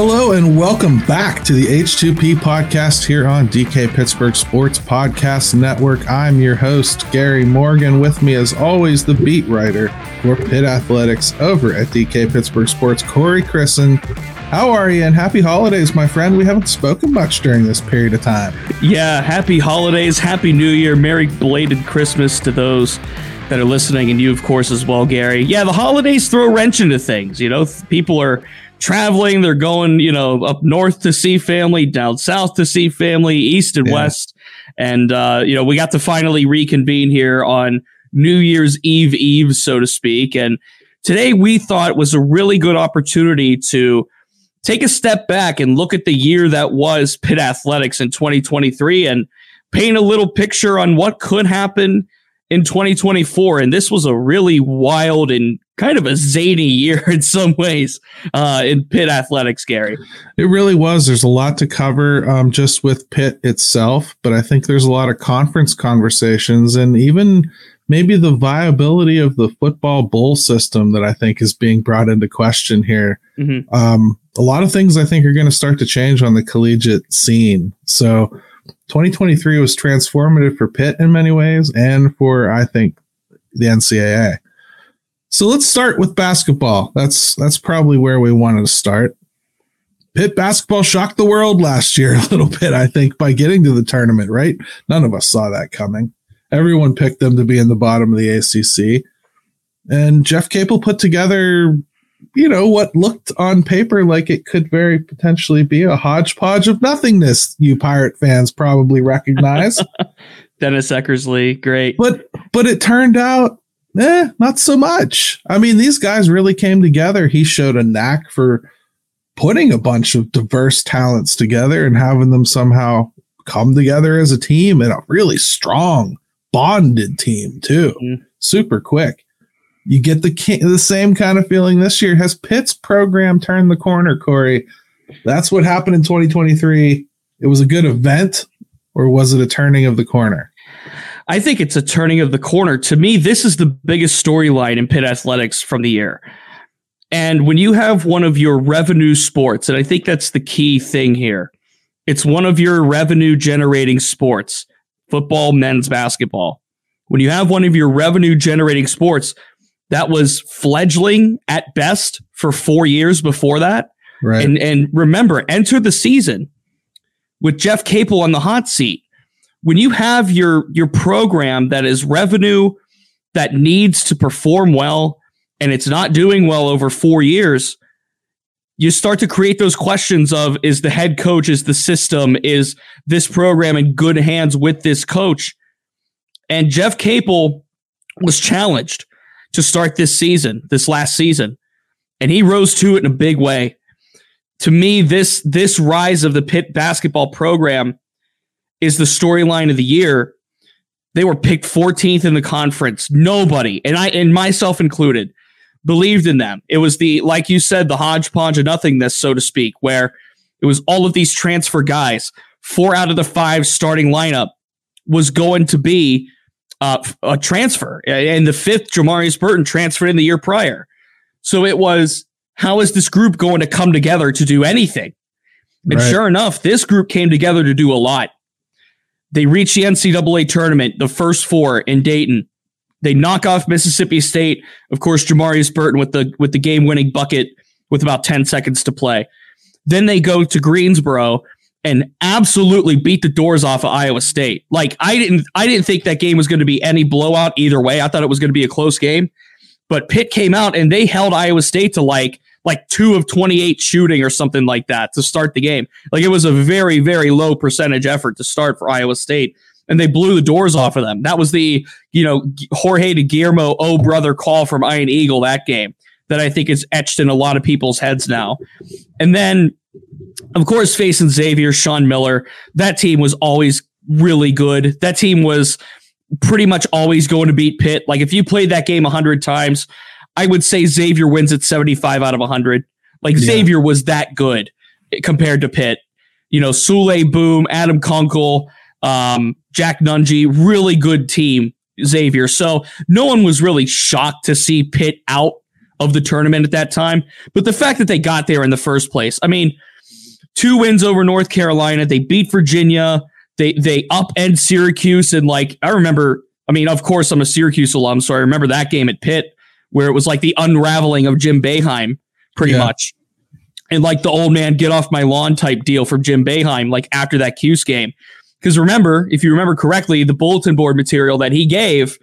Hello and welcome back to the H2P podcast here on DK Pittsburgh Sports Podcast Network. I'm your host, Gary Morgan. With me, as always, the beat writer for Pitt Athletics over at DK Pittsburgh Sports, Corey Crisan. How are you? And happy holidays, my friend. We haven't spoken much during this period of time. Yeah, happy holidays, happy new year, merry belated Christmas to those that are listening, and you, of course, as well, Gary. Yeah, the holidays throw a wrench into things. You know, people are traveling, they're going, you know, up north to see family, down south to see family, east and Yeah. west. And, uh, you know, we got to finally reconvene here on New Year's Eve Eve, so to speak. And today we thought was a really good opportunity to take a step back and look at the year that was Pitt Athletics in 2023 and paint a little picture on what could happen in 2024. And this was a really wild and kind of a zany year in some ways uh, in Pitt Athletics, Gary. It really was. There's a lot to cover um, just with Pitt itself, but I think there's a lot of conference conversations and even maybe the viability of the football bowl system that I think is being brought into question here. Mhm. Um, a lot of things I think are going to start to change on the collegiate scene. So 2023 was transformative for Pitt in many ways and for, I think, the NCAA. So let's start with basketball. That's that's probably where we wanted to start. Pitt basketball shocked the world last year a little bit, I think, by getting to the tournament, right? None of us saw that coming. Everyone picked them to be in the bottom of the ACC. And Jeff Capel put together, you know, what looked on paper like it could very potentially be a hodgepodge of nothingness, you Pirate fans probably recognize. Dennis Eckersley, great. but but it turned out eh, not so much. I mean, these guys really came together. He showed a knack for putting a bunch of diverse talents together and having them somehow come together as a team and a really strong bonded team too. Mhm. Super quick. You get the the same kind of feeling this year. Has Pitt's program turned the corner, Corey? That's what happened in 2023. It was a good event, or was it a turning of the corner? I think it's a turning of the corner. To me, this is the biggest storyline in Pitt athletics from the year. And when you have one of your revenue sports, and I think that's the key thing here, it's one of your revenue generating sports football, men's basketball. When you have one of your revenue generating sports that was fledgling at best for four years before that, Right. and and remember, enter the season with Jeff Capel on the hot seat. When you have your your program that is revenue that needs to perform well and it's not doing well over 4 years, you start to create those questions of is the head coach is the system is this program in good hands with this coach? And Jeff Capel was challenged to start this season, this last season, and he rose to it in a big way to me, this this rise of the Pitt basketball program is the storyline of the year. They were picked 14th in the conference. Nobody, and I and myself included, believed in them. It was the like you said, the hodgepodge of nothingness, so to speak, where it was all of these transfer guys. Four out of the five starting lineup was going to be uh, a transfer, and the fifth, Jamarius Burton, transferred in the year prior. So it was how is this group going to come together to do anything? And Right. sure enough, this group came together to do a lot. They reach the NCAA tournament, the first four in Dayton. They knock off Mississippi State. Of course, Jamarius Burton with the with the game winning bucket with about 10 seconds to play. Then they go to Greensboro and absolutely beat the doors off of Iowa State. Like I didn't I didn't think that game was going to be any blowout either way. I thought it was going to be a close game. But Pitt came out and they held Iowa State to like like 2 of 28 shooting or something like that to start the game. Like it was a very very low percentage effort to start for Iowa State and they blew the doors off of them. That was the, you know, Jorge de Guillermo oh brother call from Iron Eagle that game that I think is etched in a lot of people's heads now. And then of course, facing Xavier, Sean Miller, that team was always really good. That team was pretty much always going to beat Pitt. Like if you played that game 100 times, I would say Xavier wins at 75 out of 100. Like Yeah. Xavier was that good compared to Pitt. You know, Souley Boum, Adam Kunkel, um, Jack Nunge, really good team, Xavier. So no one was really shocked to see Pitt out of the tournament at that time. But the fact that they got there in the first place, I mean, two wins over North Carolina. They beat Virginia. They they upend Syracuse and like I remember. I mean, of course, I'm a Syracuse alum, so I remember that game at Pitt where it was like the unraveling of Jim Boeheim, pretty Yeah. much, and like the old man get off my lawn type deal from Jim Boeheim, like after that Cuse game. Because remember, if you remember correctly, the bulletin board material that he gave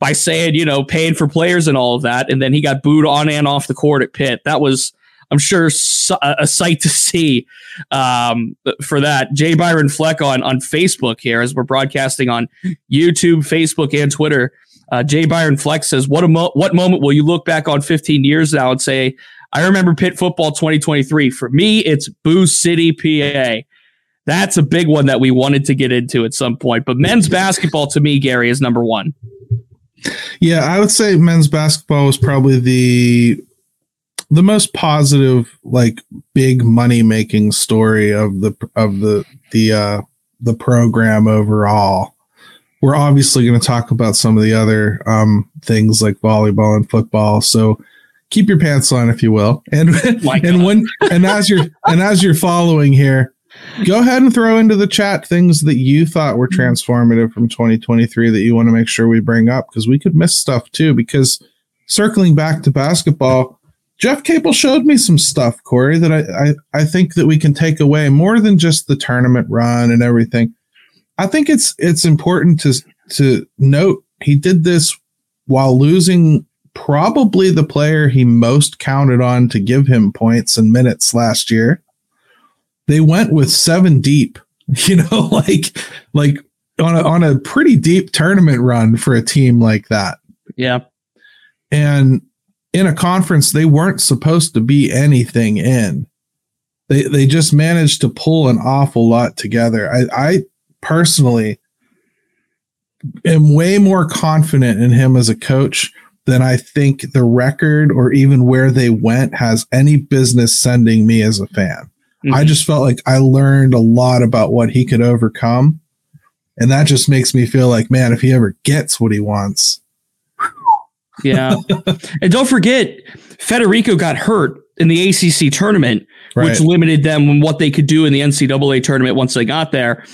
by saying, you know, paying for players and all of that, and then he got booed on and off the court at Pitt. That was, I'm sure, a sight to see um, for that. Jay Byron Fleck on on Facebook here as we're broadcasting on YouTube, Facebook, and Twitter. Uh, Jay Byron Fleck says, "What a mo- what moment will you look back on 15 years now and say, I remember Pitt football 2023. For me, it's Boo City, PA." That's a big one that we wanted to get into at some point. But men's basketball to me, Gary, is number one. Yeah, I would say men's basketball was probably the the most positive, like big money making story of the of the the uh the program overall. We're obviously going to talk about some of the other um things like volleyball and football. So keep your pants on, if you will. And and when and as you're and as you're following here, go ahead and throw into the chat things that you thought were transformative from 2023 that you want to make sure we bring up because we could miss stuff too. Because circling back to basketball, Jeff Capel showed me some stuff, Corey, that I, I I think that we can take away more than just the tournament run and everything. I think it's it's important to to note he did this while losing probably the player he most counted on to give him points and minutes last year. They went with seven deep, you know, like like on a on a pretty deep tournament run for a team like that. Yeah. And in a conference they weren't supposed to be anything in. They they just managed to pull an awful lot together. I I personally am way more confident in him as a coach than I think the record or even where they went has any business sending me as a fan. I Mhm. just felt like I learned a lot about what he could overcome. And that just makes me feel like, man, if he ever gets what he wants, Yeah. and don't forget, Federico got hurt in the ACC tournament, Right. which limited them in what they could do in the NCAA tournament once they got there.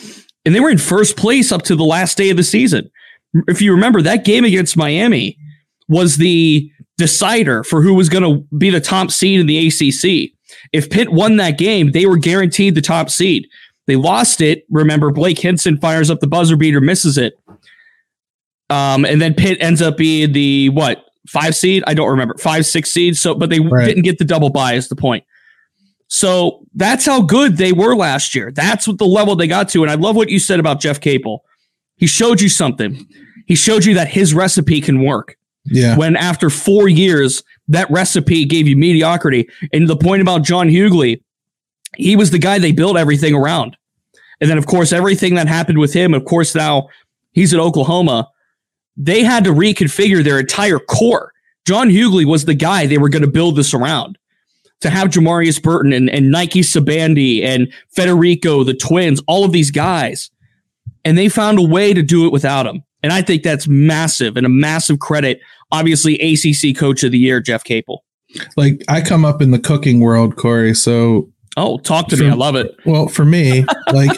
And they were in first place up to the last day of the season. If you remember, that game against Miami was the decider for who was going to be the top seed in the ACC. If Pitt won that game, they were guaranteed the top seed. They lost it. Remember, Blake Hinson fires up the buzzer beater, misses it. Um, and then Pitt ends up being the what five seed? I don't remember five, six seed. So, but they Right. didn't get the double bye. Is the point? So that's how good they were last year. That's what the level they got to. And I love what you said about Jeff Capel. He showed you something. He showed you that his recipe can work. yeah. When after four years, that recipe gave you mediocrity. And the point about John Hughley, he was the guy they built everything around. And then, of course, everything that happened with him, of course, now He's at Oklahoma. They had to reconfigure their entire core. John Hughley was the guy they were going to build this around. To have Jamarius Burton and, and Nike Sibande and Federico, the twins, all of these guys. And they found a way to do it without him. And I think that's massive and a massive credit. Obviously, ACC Coach of the Year, Jeff Capel. Like I come up in the cooking world, Corey. So Oh, talk to for- me. I love it. Well, for me, like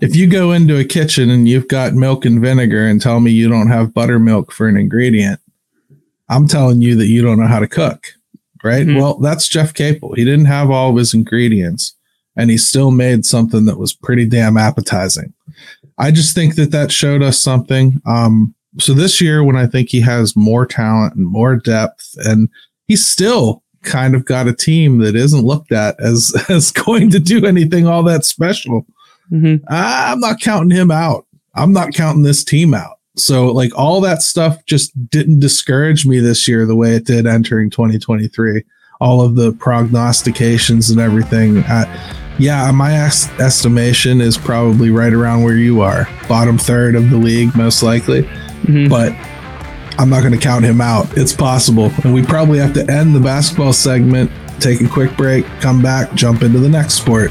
if you go into a kitchen and you've got milk and vinegar and tell me you don't have buttermilk for an ingredient, I'm telling you that you don't know how to cook, right? Mhm. Well, that's Jeff Capel. He didn't have all of his ingredients and he still made something that was pretty damn appetizing. I just think that that showed us something. Um, so this year, when I think he has more talent and more depth, and he's still kind of got a team that isn't looked at as as going to do anything all that special. Mhm. I'm not counting him out. I'm not counting this team out. So like all that stuff just didn't discourage me this year the way it did entering 2023. All of the prognostications and everything. Uh, yeah, my es- estimation is probably right around where you are, bottom third of the league, most likely. Mhm. But I'm not going to count him out. It's possible. And we probably have to end the basketball segment, take a quick break, come back, jump into the next sport.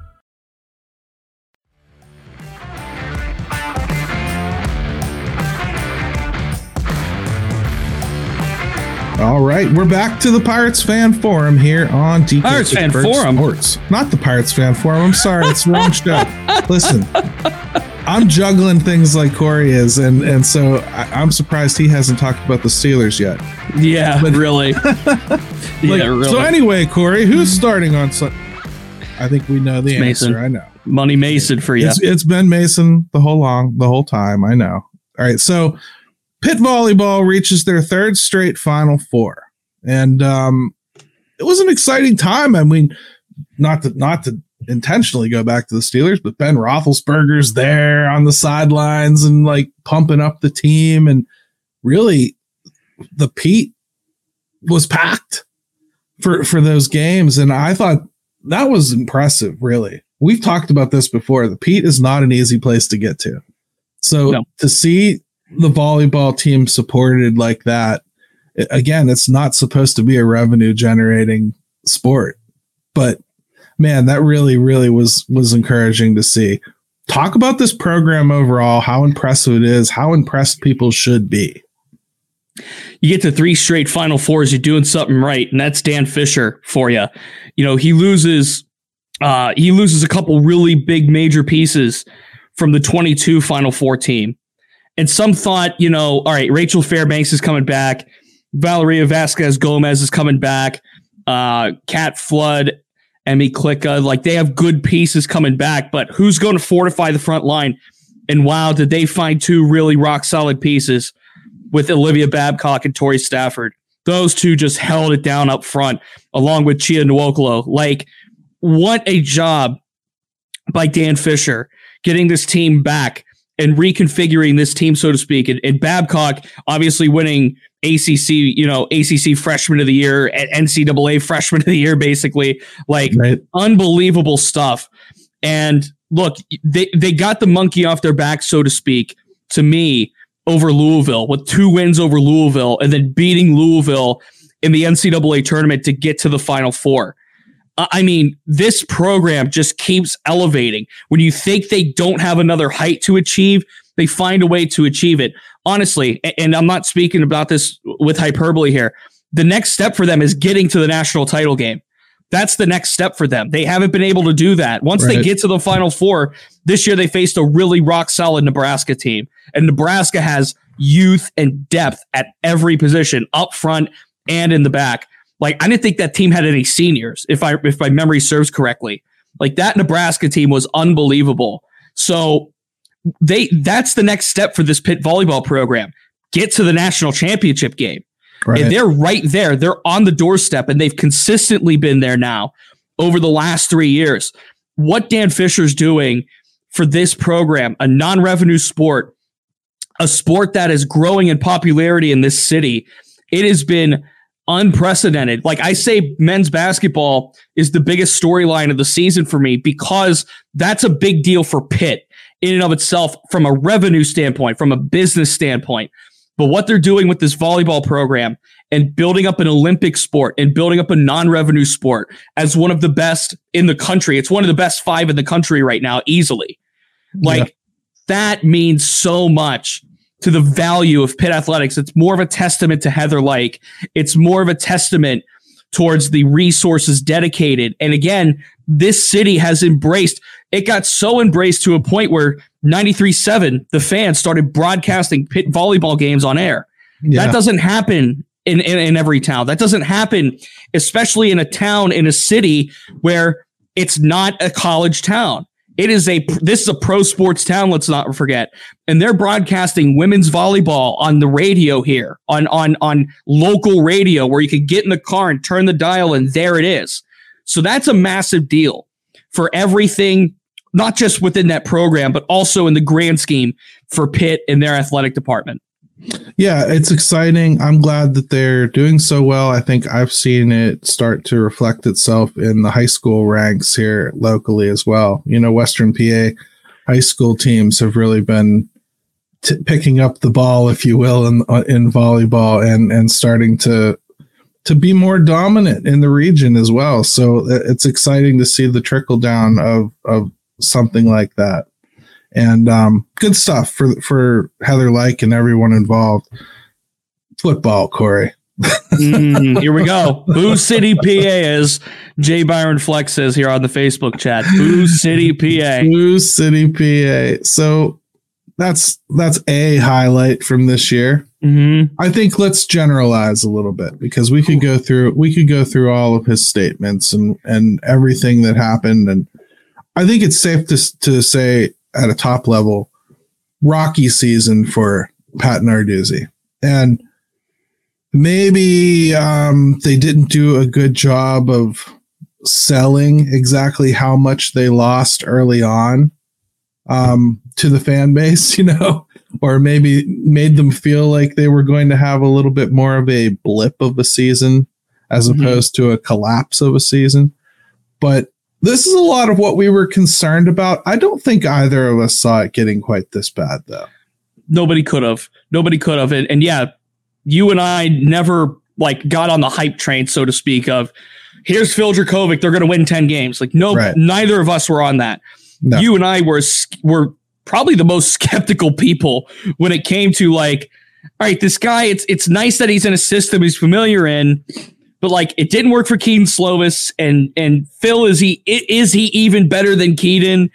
All right, we're back to the Pirates Fan Forum here on DK Pirates Fan Forum? Sports. Not the Pirates Fan Forum. I'm sorry, it's the wrong show. Listen, I'm juggling things like Corey is, and and so I, I'm surprised he hasn't talked about the Steelers yet. Yeah, But- really. Like, yeah, really. So anyway, Corey, who's starting on Sun? I think we know the It's answer. Mason. I know. Money Mason for you. It's, it's been Mason the whole long the whole time. I know. All right, so Pitt volleyball reaches their third straight Final Four, and um, it was an exciting time. I mean, not to not to intentionally go back to the Steelers, but Ben Roethlisberger's there on the sidelines and like pumping up the team, and really, the Pete was packed for for those games, and I thought that was impressive. Really, we've talked about this before. The Pete is not an easy place to get to, so No. to see the volleyball team supported like that, i- again, it's not supposed to be a revenue generating sport, but man, that really, really was was encouraging to see. Talk about this program overall, how impressive it is, how impressed people should be. you get to three straight Final Fours, you're doing something right, and that's Dan Fisher for you. You know, he loses, uh, he loses a couple really big major pieces from the 22 Final Four team, and some thought, you know, all right, Rachel Fairbanks is coming back, Valeria Vasquez Gomez is coming back, uh, Kat Flood, Emmy Klika, like they have good pieces coming back, but who's going to fortify the front line? And wow, did they find two really rock solid pieces? with Olivia Babcock and Tori Stafford. Those two just held it down up front, along with Chia Nwokolo. Like, what a job by Dan Fisher getting this team back and reconfiguring this team, so to speak. And, and Babcock obviously winning ACC, you know, ACC Freshman of the Year, and NCAA Freshman of the Year, basically. Like, Right. unbelievable stuff. And look, they, they got the monkey off their back, so to speak, to me, over Louisville with two wins over Louisville and then beating Louisville in the NCAA tournament to get to the Final Four. I mean, this program just keeps elevating. When you think they don't have another height to achieve, they find a way to achieve it. Honestly, and I'm not speaking about this with hyperbole here. The next step for them is getting to the national title game. That's the next step for them. They haven't been able to do that. Once right. they get to the final four, this year they faced a really rock solid Nebraska team. And Nebraska has youth and depth at every position, up front and in the back. Like I didn't think that team had any seniors, if I if my memory serves correctly. Like that Nebraska team was unbelievable. So they that's the next step for this Pitt volleyball program. Get to the national championship game. Right. And they're right there. They're on the doorstep and they've consistently been there now over the last three years. What Dan Fisher's doing for this program, a non revenue sport, a sport that is growing in popularity in this city, it has been unprecedented. Like I say, men's basketball is the biggest storyline of the season for me because that's a big deal for Pitt in and of itself from a revenue standpoint, from a business standpoint. But what they're doing with this volleyball program and building up an Olympic sport and building up a non revenue sport as one of the best in the country, it's one of the best five in the country right now, easily. Like yeah. that means so much to the value of Pitt athletics. It's more of a testament to Heather Lyke. It's more of a testament towards the resources dedicated. And again, this city has embraced, it got so embraced to a point where 93.7, the fans started broadcasting Pitt volleyball games on air. Yeah. That doesn't happen in, in, in every town. That doesn't happen, especially in a town, in a city where it's not a college town. It is a this is a pro sports town. Let's not forget, and they're broadcasting women's volleyball on the radio here on on on local radio where you can get in the car and turn the dial, and there it is. So that's a massive deal for everything, not just within that program, but also in the grand scheme for Pitt and their athletic department. Yeah, it's exciting. I'm glad that they're doing so well. I think I've seen it start to reflect itself in the high school ranks here locally as well. You know, Western PA high school teams have really been t- picking up the ball, if you will, in uh, in volleyball and and starting to to be more dominant in the region as well. So uh, it's exciting to see the trickle down of of something like that and um, good stuff for for Heather Lyke and everyone involved. Football, Corey. mm, here we go. Boo City, PA, is Jay Byron Flex says here on the Facebook chat. Boo City, PA. Boo City, PA. So that's that's a highlight from this year. Mm-hmm. I think let's generalize a little bit because we could go through we could go through all of his statements and and everything that happened, and I think it's safe to to say at a top level, rocky season for Pat Narduzzi. And maybe um, they didn't do a good job of selling exactly how much they lost early on um, to the fan base, you know, or maybe made them feel like they were going to have a little bit more of a blip of a season as mm-hmm. opposed to a collapse of a season. But this is a lot of what we were concerned about. I don't think either of us saw it getting quite this bad, though. Nobody could have. Nobody could have. And, and yeah, you and I never like got on the hype train, so to speak, of here's Phil Jurkovec, they're going to win 10 games. Like, no, right. neither of us were on that. No. You and I were, were probably the most skeptical people when it came to like, all right, this guy, it's, it's nice that he's in a system he's familiar in but like it didn't work for Keaton Slovis and and Phil is he is he even better than Keaton?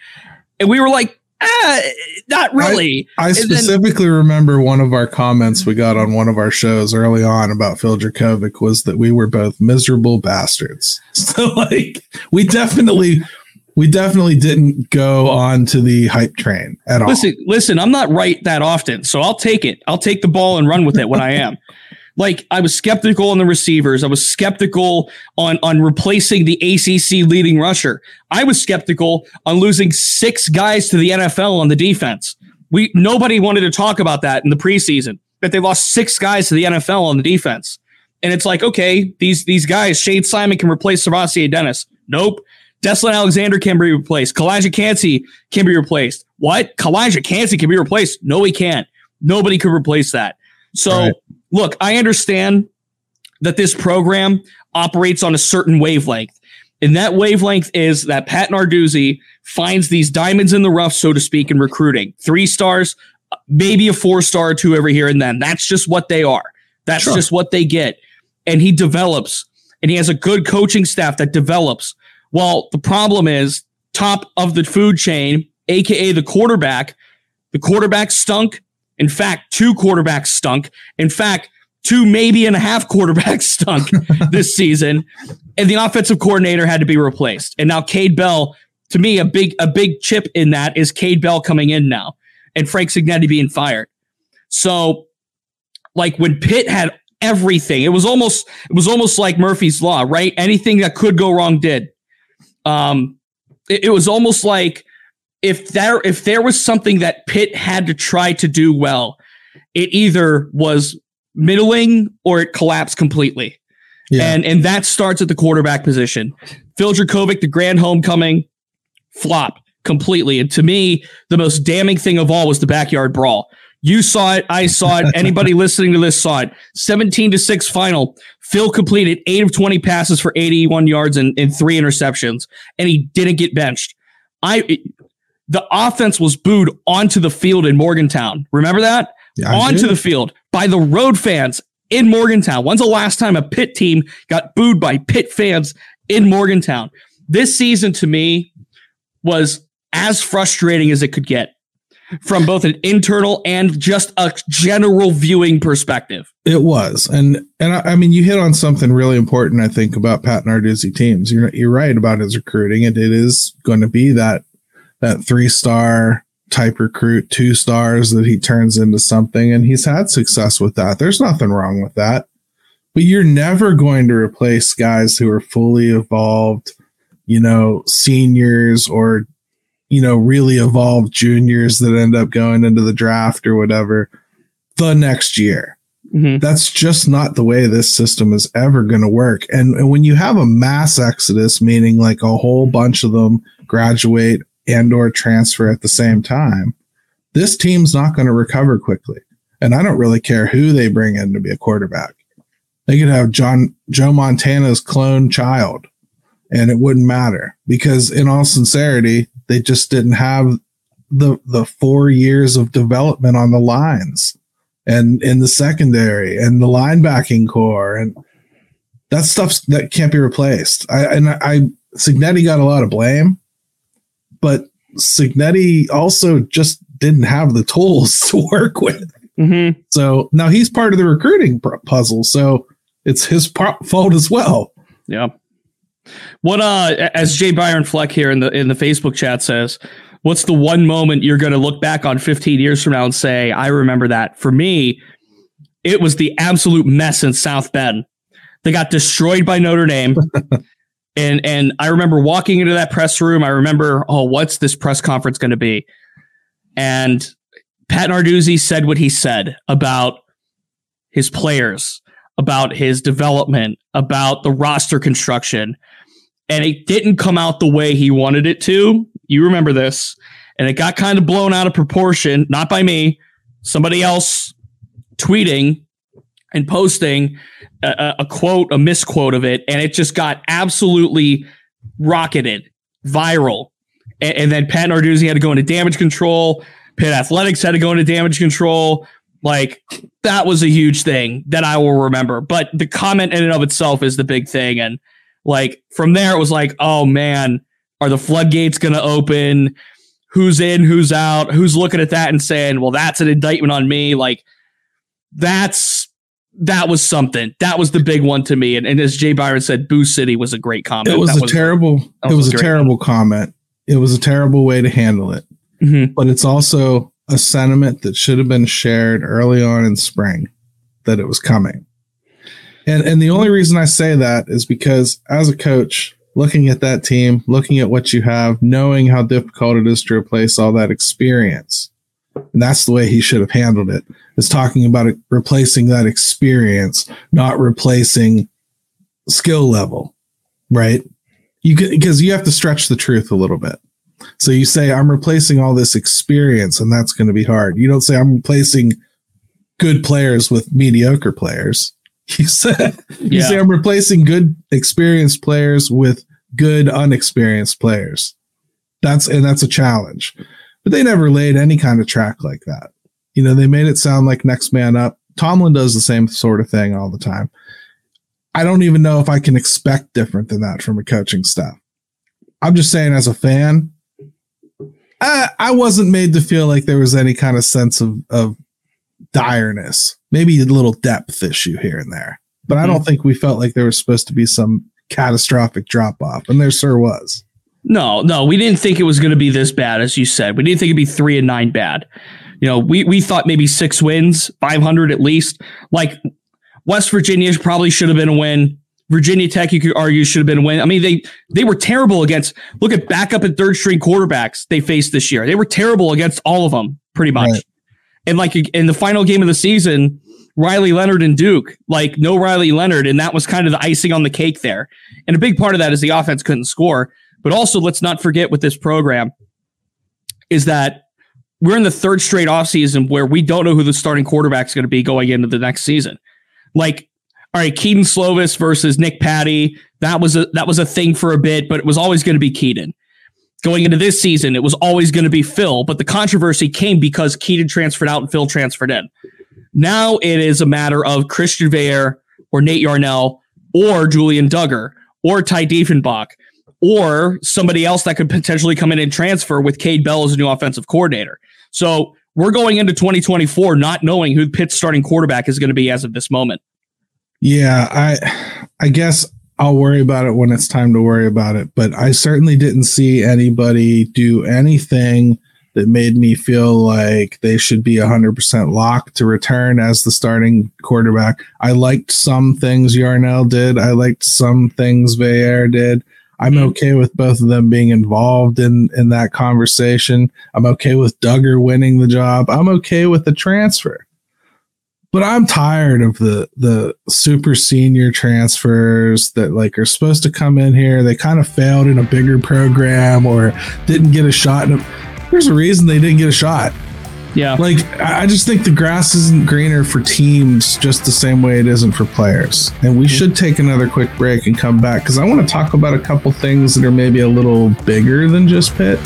And we were like, ah, not really. I, I specifically then, remember one of our comments we got on one of our shows early on about Phil Jurkovec was that we were both miserable bastards. So like we definitely we definitely didn't go on to the hype train at all. Listen, listen, I'm not right that often, so I'll take it. I'll take the ball and run with it when I am. like I was skeptical on the receivers. I was skeptical on on replacing the ACC leading rusher. I was skeptical on losing six guys to the NFL on the defense. We nobody wanted to talk about that in the preseason that they lost six guys to the NFL on the defense. And it's like, okay, these these guys, Shayne Simon can replace SirVocea Dennis. Nope. Deslin Alexander can be replaced. Calijah Kancey can be replaced. What? Calijah Kancey can be replaced? No, he can't. Nobody could replace that. So, right. look, I understand that this program operates on a certain wavelength. And that wavelength is that Pat Narduzzi finds these diamonds in the rough, so to speak, in recruiting. Three stars, maybe a four star or two every here and then. That's just what they are. That's sure. just what they get. And he develops, and he has a good coaching staff that develops. Well, the problem is top of the food chain, aka the quarterback. The quarterback stunk. In fact, two quarterbacks stunk. In fact, two maybe and a half quarterbacks stunk this season, and the offensive coordinator had to be replaced. And now Kade Bell, to me, a big a big chip in that is Kade Bell coming in now, and Frank Cignetti being fired. So, like when Pitt had everything, it was almost it was almost like Murphy's law, right? Anything that could go wrong did. Um, it, it was almost like if there if there was something that Pitt had to try to do well, it either was middling or it collapsed completely. Yeah. And and that starts at the quarterback position. Phil Jurkovec, the grand homecoming, flop completely. And to me, the most damning thing of all was the backyard brawl. You saw it, I saw it. Anybody listening to this saw it. 17 to 6 final. Phil completed 8 of 20 passes for 81 yards and, and three interceptions, and he didn't get benched. I the offense was booed onto the field in Morgantown. Remember that? Yeah, onto the field by the road fans in Morgantown. When's the last time a pit team got booed by pit fans in Morgantown? This season to me was as frustrating as it could get from both an internal and just a general viewing perspective. It was, and and I, I, mean, you hit on something really important. I think about Pat Narduzzi teams. You're you're right about his recruiting, and it is going to be that that three star type recruit, two stars that he turns into something, and he's had success with that. There's nothing wrong with that. But you're never going to replace guys who are fully evolved, you know, seniors or, you know, really evolved juniors that end up going into the draft or whatever the next year. Mm-hmm. That's just not the way this system is ever going to work. And, and when you have a mass exodus, meaning like a whole bunch of them graduate and or transfer at the same time, this team's not going to recover quickly. And I don't really care who they bring in to be a quarterback. They could have John Joe Montana's clone child and it wouldn't matter because in all sincerity, they just didn't have the the 4 years of development on the lines and in the secondary and the linebacking core and that stuff that can't be replaced. I and I Cignetti got a lot of blame but Cignetti also just didn't have the tools to work with. Mm-hmm. So now he's part of the recruiting puzzle. So it's his fault as well. Yeah. What uh as Jay Byron Fleck here in the in the Facebook chat says, what's the one moment you're going to look back on 15 years from now and say, I remember that? For me, it was the absolute mess in South Bend. They got destroyed by Notre Dame. And and I remember walking into that press room. I remember, oh, what's this press conference going to be? And Pat Narduzzi said what he said about his players, about his development, about the roster construction. And it didn't come out the way he wanted it to. You remember this. And it got kind of blown out of proportion, not by me, somebody else tweeting and posting a, a, quote, a misquote of it, and it just got absolutely rocketed viral. And, and then Pat Narduzzi had to go into damage control. Pitt Athletics had to go into damage control. Like that was a huge thing that I will remember. But the comment in and of itself is the big thing. And like from there, it was like, oh man, are the floodgates going to open? Who's in? Who's out? Who's looking at that and saying, well, that's an indictment on me? Like that's that was something. That was the big one to me. And, and as Jay Byron said, Boo City was a great comment. It was that a was, terrible. it was a, a terrible comment. comment. It was a terrible way to handle it. Mm-hmm. But it's also a sentiment that should have been shared early on in spring that it was coming. And and the only reason I say that is because as a coach, looking at that team, looking at what you have, knowing how difficult it is to replace all that experience, and that's the way he should have handled it. Is talking about it, replacing that experience, not replacing skill level, right? You because you have to stretch the truth a little bit. So you say I'm replacing all this experience, and that's going to be hard. You don't say I'm replacing good players with mediocre players. You said you Yeah. say I'm replacing good experienced players with good unexperienced players. That's and that's a challenge. But they never laid any kind of track like that. You know, they made it sound like next man up. Tomlin does the same sort of thing all the time. I don't even know if I can expect different than that from a coaching staff. I'm just saying, as a fan, I, I wasn't made to feel like there was any kind of sense of, of direness, maybe a little depth issue here and there. But I mm-hmm. don't think we felt like there was supposed to be some catastrophic drop off, and there sure was. No, no, we didn't think it was going to be this bad, as you said. We didn't think it'd be three and nine bad. You know, we we thought maybe six wins, five hundred at least. Like West Virginia probably should have been a win. Virginia Tech, you could argue, should have been a win. I mean, they they were terrible against. Look at backup and third string quarterbacks they faced this year. They were terrible against all of them, pretty much. Right. And like in the final game of the season, Riley Leonard and Duke, like no Riley Leonard, and that was kind of the icing on the cake there. And a big part of that is the offense couldn't score. But also, let's not forget with this program is that we're in the third straight offseason where we don't know who the starting quarterback is going to be going into the next season. Like, all right, Keaton Slovis versus Nick Patti. That was a that was a thing for a bit, but it was always going to be Keaton. Going into this season, it was always going to be Phil, but the controversy came because Keaton transferred out and Phil transferred in. Now it is a matter of Christian Veilleux or Nate Yarnell or Julian Dugger or Ty Diefenbach or somebody else that could potentially come in and transfer with Cade Bell as a new offensive coordinator. So we're going into 2024 not knowing who Pitt's starting quarterback is going to be as of this moment. Yeah, I I guess I'll worry about it when it's time to worry about it, but I certainly didn't see anybody do anything that made me feel like they should be 100% locked to return as the starting quarterback. I liked some things Yarnell did. I liked some things Veilleux did. I'm mm-hmm. okay with both of them being involved in in that conversation. I'm okay with Dugger winning the job. I'm okay with the transfer but I'm tired of the the super senior transfers that like are supposed to come in here. They kind of failed in a bigger program or didn't get a shot. In a, there's a reason they didn't get a shot. Yeah, like I just think the grass isn't greener for teams just the same way it isn't for players. And we should take another quick break and come back because I want to talk about a couple things that are maybe a little bigger than just Pitt.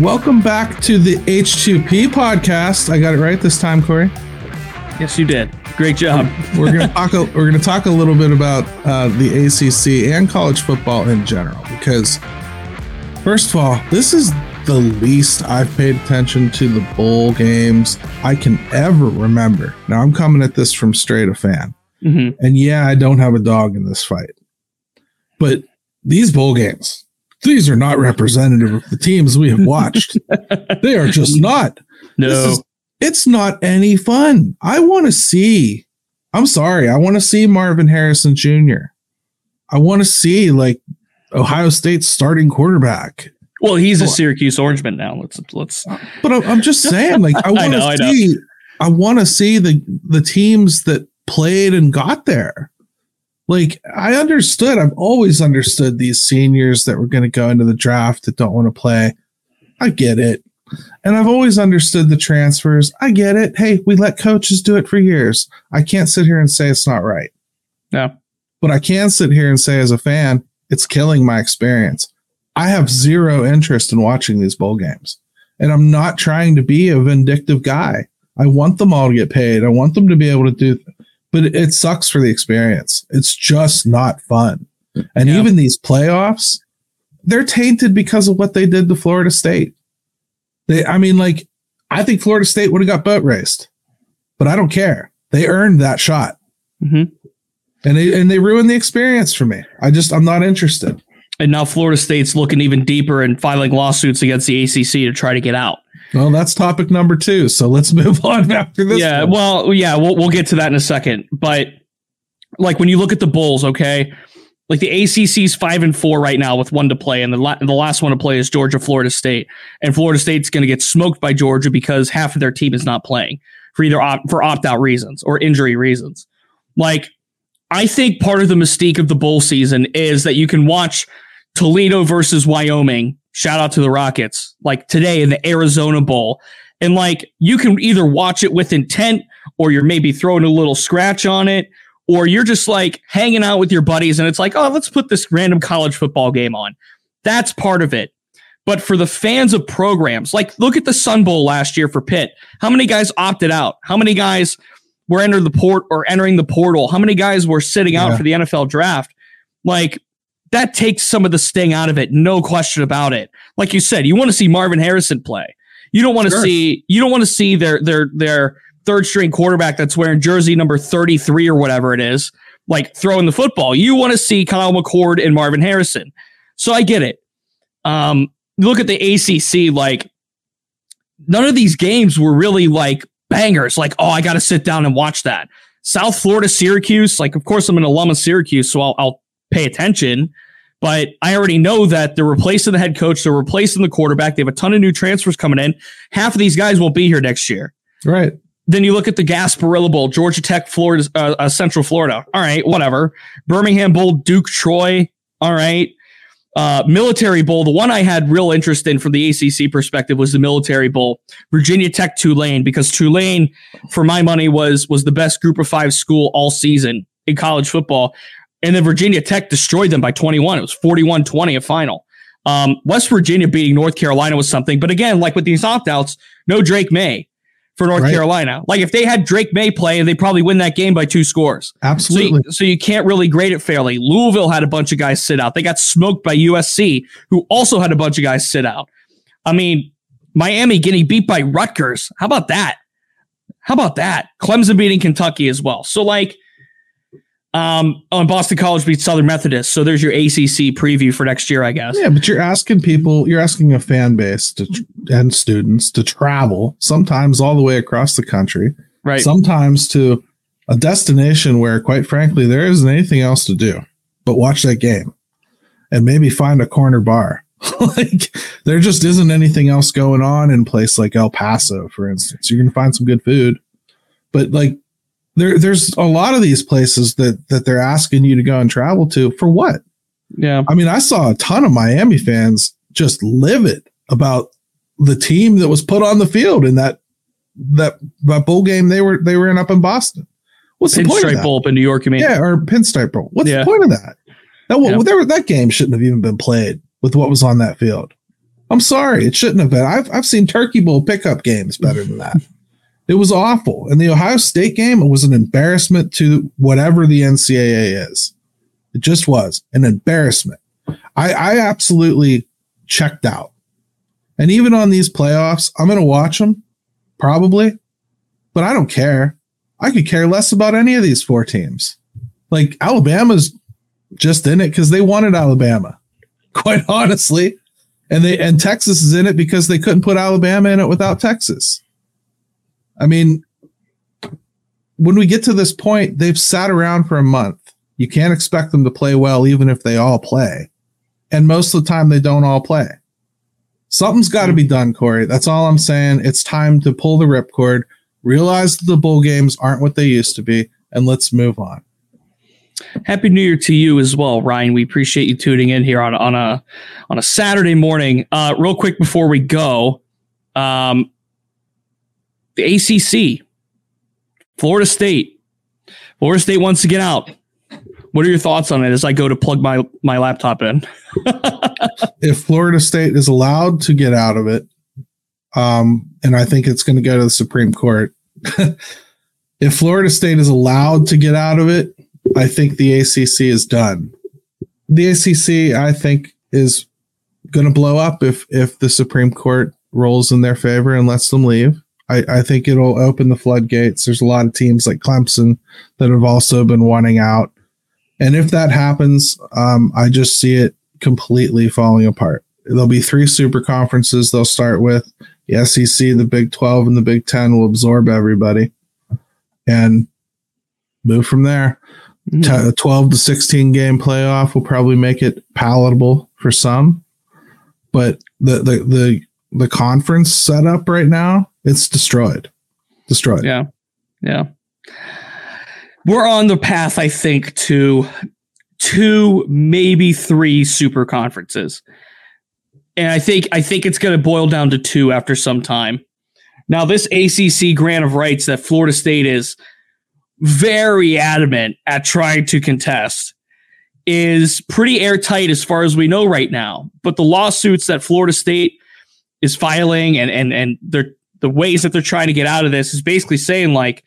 Welcome back to the H2P podcast. I got it right this time, Corey. Yes, you did. Great job. we're gonna talk. A, we're gonna talk a little bit about uh, the ACC and college football in general because, first of all, this is the least I've paid attention to the bowl games I can ever remember. Now I'm coming at this from straight a fan, Mhm. and yeah, I don't have a dog in this fight, but these bowl games. These are not representative of the teams we have watched. they are just not. No. This is- it's not any fun. I want to see. I'm sorry. I want to see Marvin Harrison Jr. I want to see like Ohio State's starting quarterback. Well, he's a Syracuse Orangeman now. Let's let's. Uh, but I'm, just saying, like, I want to know. see. I want to see the the teams that played and got there. Like, I understood. I've always understood these seniors that were going to go into the draft that don't want to play. I get it. And I've always understood the transfers. I get it. Hey, we let coaches do it for years. I can't sit here and say it's not right. No. But I can sit here and say, as a fan, it's killing my experience. I have zero interest in watching these bowl games. And I'm not trying to be a vindictive guy. I want them all to get paid. I want them to be able to do, but it, it sucks for the experience. It's just not fun. And even these playoffs, they're tainted because of what they did to Florida State. They, I mean, like, I think Florida State would have got boat raced, but I don't care. They earned that shot. Mhm. And they, and they ruined the experience for me. I just, I'm not interested. And now Florida State's looking even deeper and filing lawsuits against the ACC to try to get out. Well, that's topic number two. So let's move on after this. yeah, one. well, yeah, we'll we'll get to that in a second. But like when you look at the Bulls, okay, Like the ACC's five and four right now with one to play, and the la- the last one to play is Georgia, Florida State, and Florida State's going to get smoked by Georgia because half of their team is not playing for either op- for opt out reasons or injury reasons. Like, I think part of the mystique of the bowl season is that you can watch Toledo versus Wyoming. Shout out to the Rockets, like today in the Arizona Bowl, and like you can either watch it with intent or you're maybe throwing a little scratch on it or you're just like hanging out with your buddies and it's like, oh, let's put this random college football game on. That's part of it. But for the fans of programs, like look at the Sun Bowl last year for Pitt. How many guys opted out? How many guys were entering the port or entering the portal? How many guys were sitting out Yeah. for the NFL draft? Like that takes some of the sting out of it, no question about it. Like you said, you want to see Marvin Harrison play. You don't want to Sure. see you don't want to see their their their third string quarterback that's wearing jersey number 33 or whatever it is, like throwing the football. You want to see Kyle McCord and Marvin Harrison. So I get it. Um, look at the ACC, like none of these games were really like bangers. Like, oh, I got to sit down and watch that. South Florida, Syracuse. Like, of course, I'm an alum of Syracuse, so I'll, I'll pay attention. But I already know that they're replacing the head coach, they're replacing the quarterback. They have a ton of new transfers coming in. Half of these guys won't be here next year. Right. Then you look at the Gasparilla Bowl, Georgia Tech, Florida, uh, uh, Central Florida. All right, whatever. Birmingham Bowl, Duke, Troy. All right. Uh, military Bowl, the one I had real interest in from the ACC perspective was the Military Bowl, Virginia Tech, Tulane, because Tulane, for my money, was was the best Group of Five school all season in college football, and then Virginia Tech destroyed them by 21. It was 41-20 a final. Um, West Virginia beating North Carolina was something, but again, like with these opt outs, no Drake Maye for North Right. Carolina. Like if they had Drake Maye play, they probably win that game by two scores. Absolutely. So you, so you can't really grade it fairly. Louisville had a bunch of guys sit out. They got smoked by USC, who also had a bunch of guys sit out. I mean, Miami getting beat by Rutgers. How about that? How about that? Clemson beating Kentucky as well. So like, um, oh, and Boston College beat Southern Methodist. So there's your ACC preview for next year, I guess. Yeah, but you're asking people, you're asking a fan base to, tr- and students to travel sometimes all the way across the country, Right. sometimes to a destination where, quite frankly, there isn't anything else to do but watch that game and maybe find a corner bar. like there just isn't anything else going on in place like El Paso, for instance. You're gonna find some good food, but like there, there's a lot of these places that that they're asking you to go and travel to for what? Yeah. I mean, I saw a ton of Miami fans just livid about the team that was put on the field in that that that bowl game they were they were in up in Boston. What's the point of Pinstripe that? Bowl up in New York, you mean? Yeah, or Pinstripe Bowl. What's Yeah. the point of that? That wa- Yeah. there, that game shouldn't have even been played with what was on that field. I'm sorry, it shouldn't have been. I've I've seen Turkey Bowl pickup games better than that. It was awful, and the Ohio State game it was an embarrassment to whatever the NCAA is. It just was an embarrassment. I I absolutely checked out, and even on these playoffs, I'm going to watch them probably, but I don't care. I could care less about any of these four teams. Like Alabama's just in it because they wanted Alabama, quite honestly. And they and Texas is in it because they couldn't put Alabama in it without Texas. I mean, when we get to this point, they've sat around for a month. You can't expect them to play well, even if they all play. And most of the time, they don't all play. Something's got to be done, Corey. That's all I'm saying. It's time to pull the ripcord, realize that the bowl games aren't what they used to be, and let's move on. Happy New Year to you as well, Ryan. We appreciate you tuning in here on on a on a Saturday morning. Uh, real quick before we go, um, the ACC, Florida State, Florida State wants to get out. What are your thoughts on it as I go to plug my my laptop in? if Florida State is allowed to get out of it, um, and I think it's going to go to the Supreme Court. if Florida State is allowed to get out of it, I think the ACC is done. The ACC, I think, is going to blow up if if the Supreme Court rolls in their favor and lets them leave. I, I think it'll open the floodgates. There's a lot of teams like Clemson that have also been wanting out. And if that happens, um, I just see it completely falling apart. There'll be three super conferences they'll start with. The SEC, the Big 12, and the Big 10 will absorb everybody and move from there. T- a 12 to 16 game playoff will probably make it palatable for some, but the the the the conference setup right now it's destroyed, destroyed. Yeah, yeah. We're on the path, I think, to two, maybe three super conferences, and I think I think it's going to boil down to two after some time. Now, this ACC grant of rights that Florida State is very adamant at trying to contest is pretty airtight as far as we know right now. But the lawsuits that Florida State is filing and and and they're the ways that they're trying to get out of this is basically saying like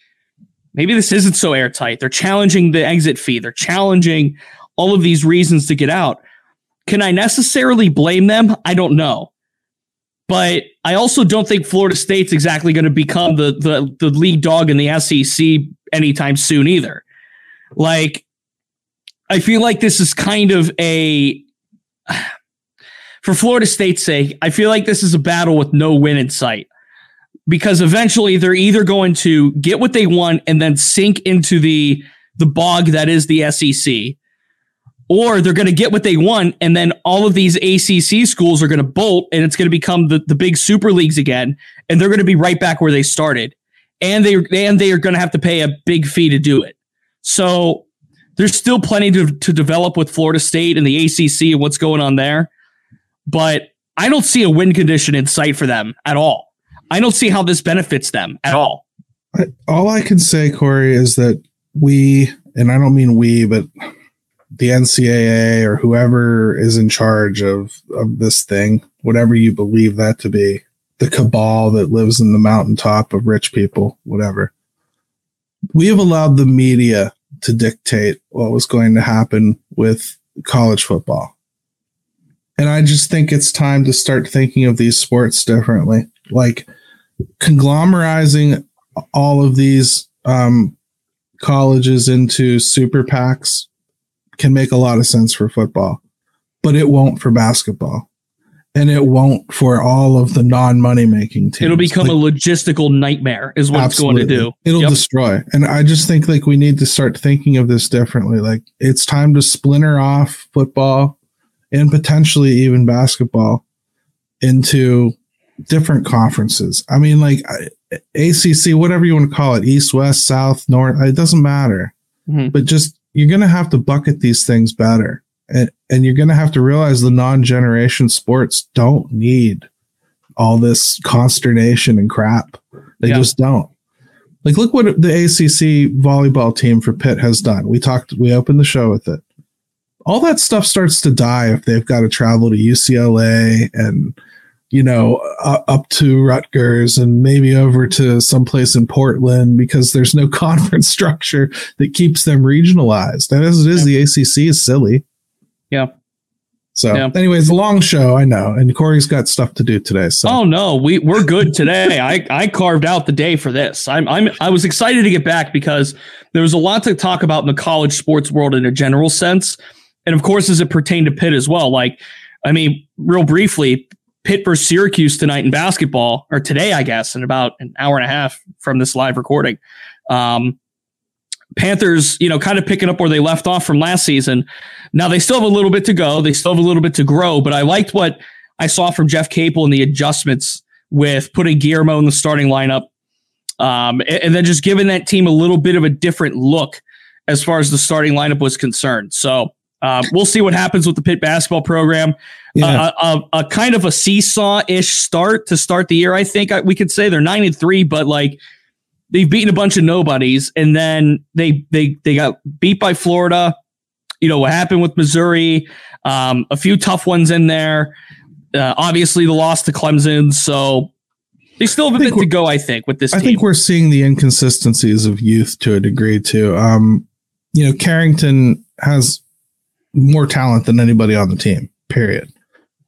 maybe this isn't so airtight. They're challenging the exit fee. They're challenging all of these reasons to get out. Can I necessarily blame them? I don't know. But I also don't think Florida State's exactly going to become the, the the lead dog in the SEC anytime soon either. Like, I feel like this is kind of a for Florida State's sake, I feel like this is a battle with no win in sight. Because eventually they're either going to get what they want and then sink into the the bog that is the SEC, or they're going to get what they want and then all of these ACC schools are going to bolt and it's going to become the, the big super leagues again and they're going to be right back where they started and they and they are going to have to pay a big fee to do it. So there's still plenty to, to develop with Florida State and the ACC and what's going on there, but I don't see a win condition in sight for them at all. I don't see how this benefits them at all. I, all I can say, Corey, is that we, and I don't mean we, but the NCAA or whoever is in charge of of this thing, whatever you believe that to be, the cabal that lives in the mountaintop of rich people, whatever. We have allowed the media to dictate what was going to happen with college football. And I just think it's time to start thinking of these sports differently. Like conglomerizing all of these um, colleges into super PACs can make a lot of sense for football, but it won't for basketball. And it won't for all of the non money making teams. It'll become like, a logistical nightmare, is what absolutely. it's going to do. It'll yep. destroy. And I just think like we need to start thinking of this differently. Like it's time to splinter off football and potentially even basketball into different conferences. I mean, like ACC, whatever you want to call it, East, West, South, North, it doesn't matter. Mm-hmm. But just you're going to have to bucket these things better. And, and you're going to have to realize the non generation sports don't need all this consternation and crap. They yeah. just don't. Like, look what the ACC volleyball team for Pitt has done. We talked, we opened the show with it. All that stuff starts to die if they've got to travel to UCLA and you know, uh, up to Rutgers and maybe over to someplace in Portland because there's no conference structure that keeps them regionalized. And as it is, yeah. the ACC is silly. Yeah. So, yeah. anyways, a long show, I know, and Corey's got stuff to do today. So, oh no, we we're good today. I I carved out the day for this. I'm I'm I was excited to get back because there was a lot to talk about in the college sports world in a general sense, and of course, as it pertained to Pitt as well. Like, I mean, real briefly, Pitt versus Syracuse tonight in basketball, or today, I guess, in about an hour and a half from this live recording. Um, Panthers, you know, kind of picking up where they left off from last season. Now they still have a little bit to go. They still have a little bit to grow, but I liked what I saw from Jeff Capel and the adjustments with putting Guillermo in the starting lineup. Um, and, and then just giving that team a little bit of a different look as far as the starting lineup was concerned. So um, we'll see what happens with the Pitt basketball program. Yeah. Uh, a, a, kind of a seesaw ish start to start the year. I think we could say they're nine and three, but like they've beaten a bunch of nobodies, and then they they they got beat by Florida. You know what happened with Missouri? Um, a few tough ones in there. Uh, obviously, the loss to Clemson. So they still have a bit to go. I think with this. I team. think we're seeing the inconsistencies of youth to a degree too. Um, you know, Carrington has more talent than anybody on the team. Period.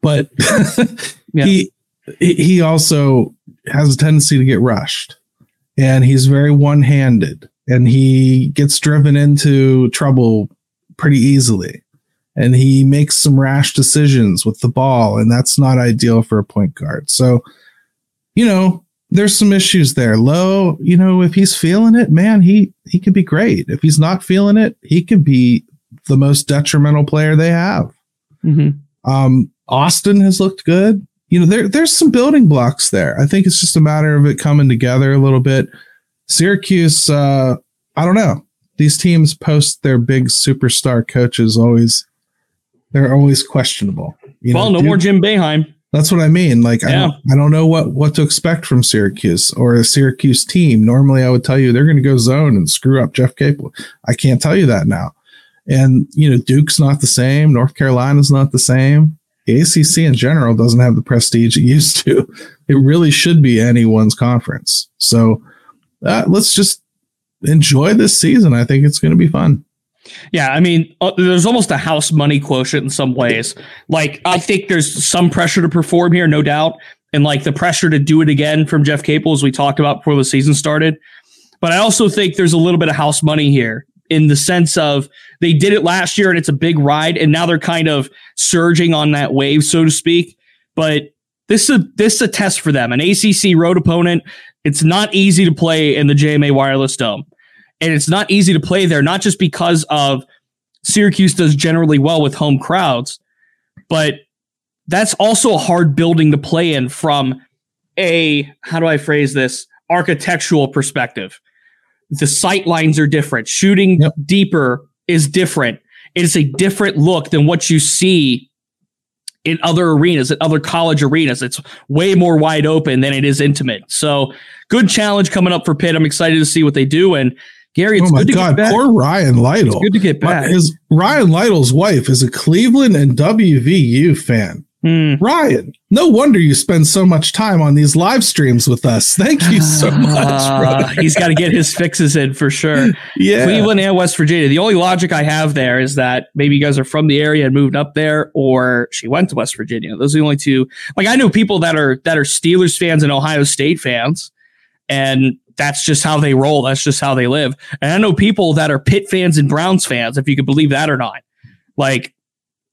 But yeah. he he also has a tendency to get rushed, and he's very one handed, and he gets driven into trouble pretty easily, and he makes some rash decisions with the ball, and that's not ideal for a point guard. So, you know, there's some issues there. Low, you know, if he's feeling it, man, he he could be great. If he's not feeling it, he could be the most detrimental player they have. Mm-hmm. Um, Austin has looked good. You know, there there's some building blocks there. I think it's just a matter of it coming together a little bit. Syracuse, uh, I don't know. These teams post their big superstar coaches always they're always questionable. You well, know, no Duke, more Jim Boeheim. That's what I mean. Like yeah. I don't I don't know what what to expect from Syracuse or a Syracuse team. Normally I would tell you they're going to go zone and screw up Jeff Capel. I can't tell you that now. And you know, Duke's not the same, North Carolina's not the same. The ACC in general doesn't have the prestige it used to. It really should be anyone's conference. So uh, let's just enjoy this season. I think it's going to be fun. Yeah, I mean, uh, there's almost a house money quotient in some ways. Like, I think there's some pressure to perform here, no doubt, and like the pressure to do it again from Jeff Capel, as we talked about before the season started. But I also think there's a little bit of house money here in the sense of they did it last year and it's a big ride, and now they're kind of surging on that wave, so to speak. But this is a, this is a test for them, an ACC road opponent. It's not easy to play in the JMA Wireless Dome. And it's not easy to play there, not just because of Syracuse does generally well with home crowds, but that's also a hard building to play in from a, how do I phrase this, architectural perspective. The sight lines are different. Shooting yep. deeper is different. It is a different look than what you see in other arenas, at other college arenas. It's way more wide open than it is intimate. So, good challenge coming up for Pitt. I'm excited to see what they do. And Gary, it's oh my good God, poor Ryan Lytle. It's good to get back. His Ryan Lytle's wife is a Cleveland and WVU fan. Mm. Ryan, no wonder you spend so much time on these live streams with us. Thank you so much. Uh, he's got to get his fixes in for sure. Yeah. Cleveland and West Virginia. The only logic I have there is that maybe you guys are from the area and moved up there, or she went to West Virginia. Those are the only two. Like I know people that are that are Steelers fans and Ohio State fans, and that's just how they roll. That's just how they live. And I know people that are Pitt fans and Browns fans, if you can believe that or not. Like,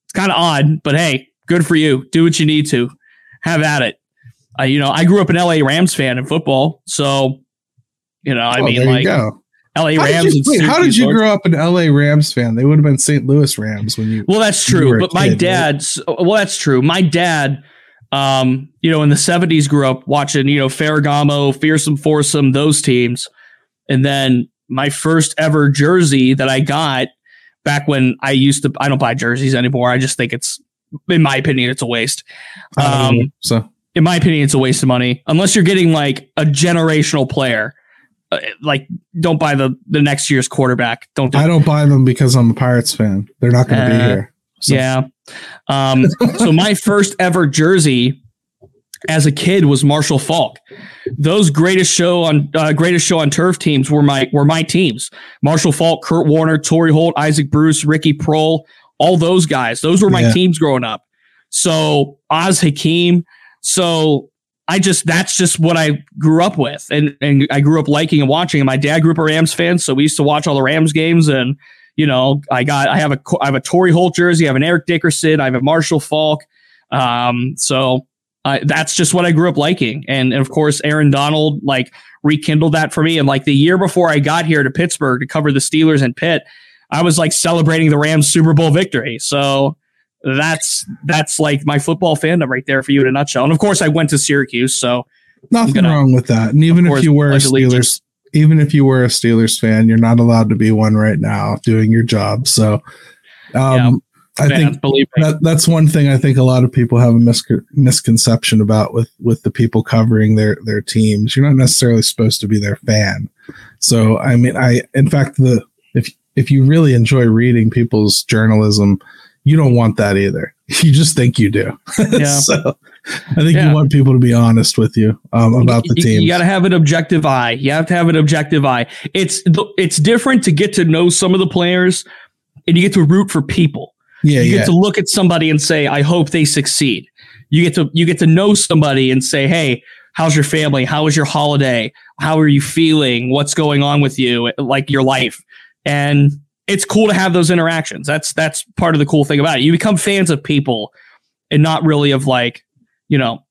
it's kind of odd, but hey, good for you. Do what you need to. Have at it. Uh, you know, I grew up an LA Rams fan in football. So, you know, I oh, mean, like, LA how Rams. Did you, wait, how did you grow up an LA Rams fan? They would have been St. Louis Rams when you. Well, that's true. But my dad's. Right? Well, that's true. My dad um, you know, in the 70s grew up watching, you know, Ferragamo, Fearsome Foursome, those teams. And then my first ever jersey that I got back when I used to, I don't buy jerseys anymore. I just think it's, in my opinion, it's a waste. Um, so, in my opinion, it's a waste of money unless you're getting like a generational player. Uh, like, don't buy the the next year's quarterback. Don't. Do I don't buy them because I'm a Pirates fan. They're not going to uh, be here. So. Yeah. Um, so my first ever jersey as a kid was Marshall Faulk. Those greatest show on uh, greatest show on turf teams were my were my teams. Marshall Faulk, Kurt Warner, Torry Holt, Isaac Bruce, Ricky Proehl, all those guys. Those were my yeah. teams growing up. So Az Hakim. So I just that's just what I grew up with, and and I grew up liking and watching. And my dad grew up a Rams fan, so we used to watch all the Rams games and you know, I got I have a I have a Torry Holt jersey, I have an Eric Dickerson, I have a Marshall Faulk. Um, so uh, that's just what I grew up liking, and, and of course Aaron Donald like rekindled that for me. And like the year before I got here to Pittsburgh to cover the Steelers and Pitt, I was like celebrating the Rams Super Bowl victory. So that's that's like my football fandom right there for you in a nutshell. And of course, I went to Syracuse, so nothing gonna, wrong with that. And even if you were a Steelers even if you were a Steelers fan, you're not allowed to be one right now doing your job. So, um, yeah, I man, think that, that's one thing I think a lot of people have a mis- misconception about with with the people covering their their teams. You're not necessarily supposed to be their fan. So, I mean, I in fact the if you really enjoy reading people's journalism, you don't want that either. You just think you do. Yeah. so I think yeah. you want people to be honest with you um, about the team. You, got to have an objective eye. You have to have an objective eye. It's it's different to get to know some of the players, and you get to root for people. Yeah, you yeah. get to look at somebody and say, "I hope they succeed." You get to you get to know somebody and say, "Hey, how's your family? How was your holiday? How are you feeling? What's going on with you? Like your life?" And it's cool to have those interactions. That's that's part of the cool thing about it. You become fans of people and not really of like, you know,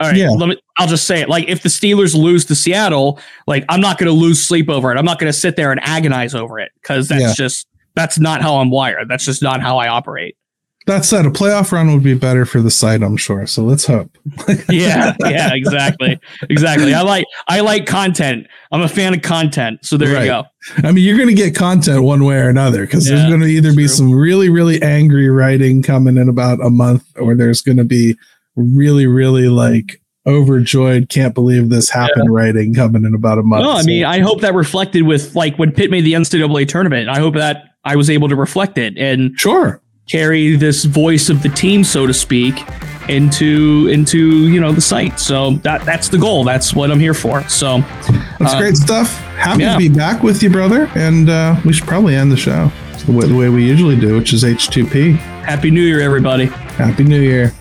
All right, Yeah. let me. I'll just say it. Like, if the Steelers lose to Seattle, like I'm not going to lose sleep over it. I'm not going to sit there and agonize over it because that's Yeah. just that's not how I'm wired. That's just not how I operate. That said, a playoff run would be better for the site, I'm sure. So let's hope. yeah, yeah, exactly, exactly. I like I like content. I'm a fan of content. So there Right. you go. I mean, you're going to get content one way or another because Yeah, there's going to either be some really, really angry writing coming in about a month, or there's going to be really, really like overjoyed, can't believe this happened writing coming in about a month. No, I So- mean, I hope that reflected with like when Pitt made the NCAA tournament. I hope that I was able to reflect it and sure carry this voice of the team, so to speak, into into you know the site. So that that's the goal. That's what I'm here for. So That's uh, great stuff. Happy yeah. to be back with you, brother. And uh, we should probably end the show the way, the way we usually do, which is H2P. Happy New Year, everybody. Happy New Year.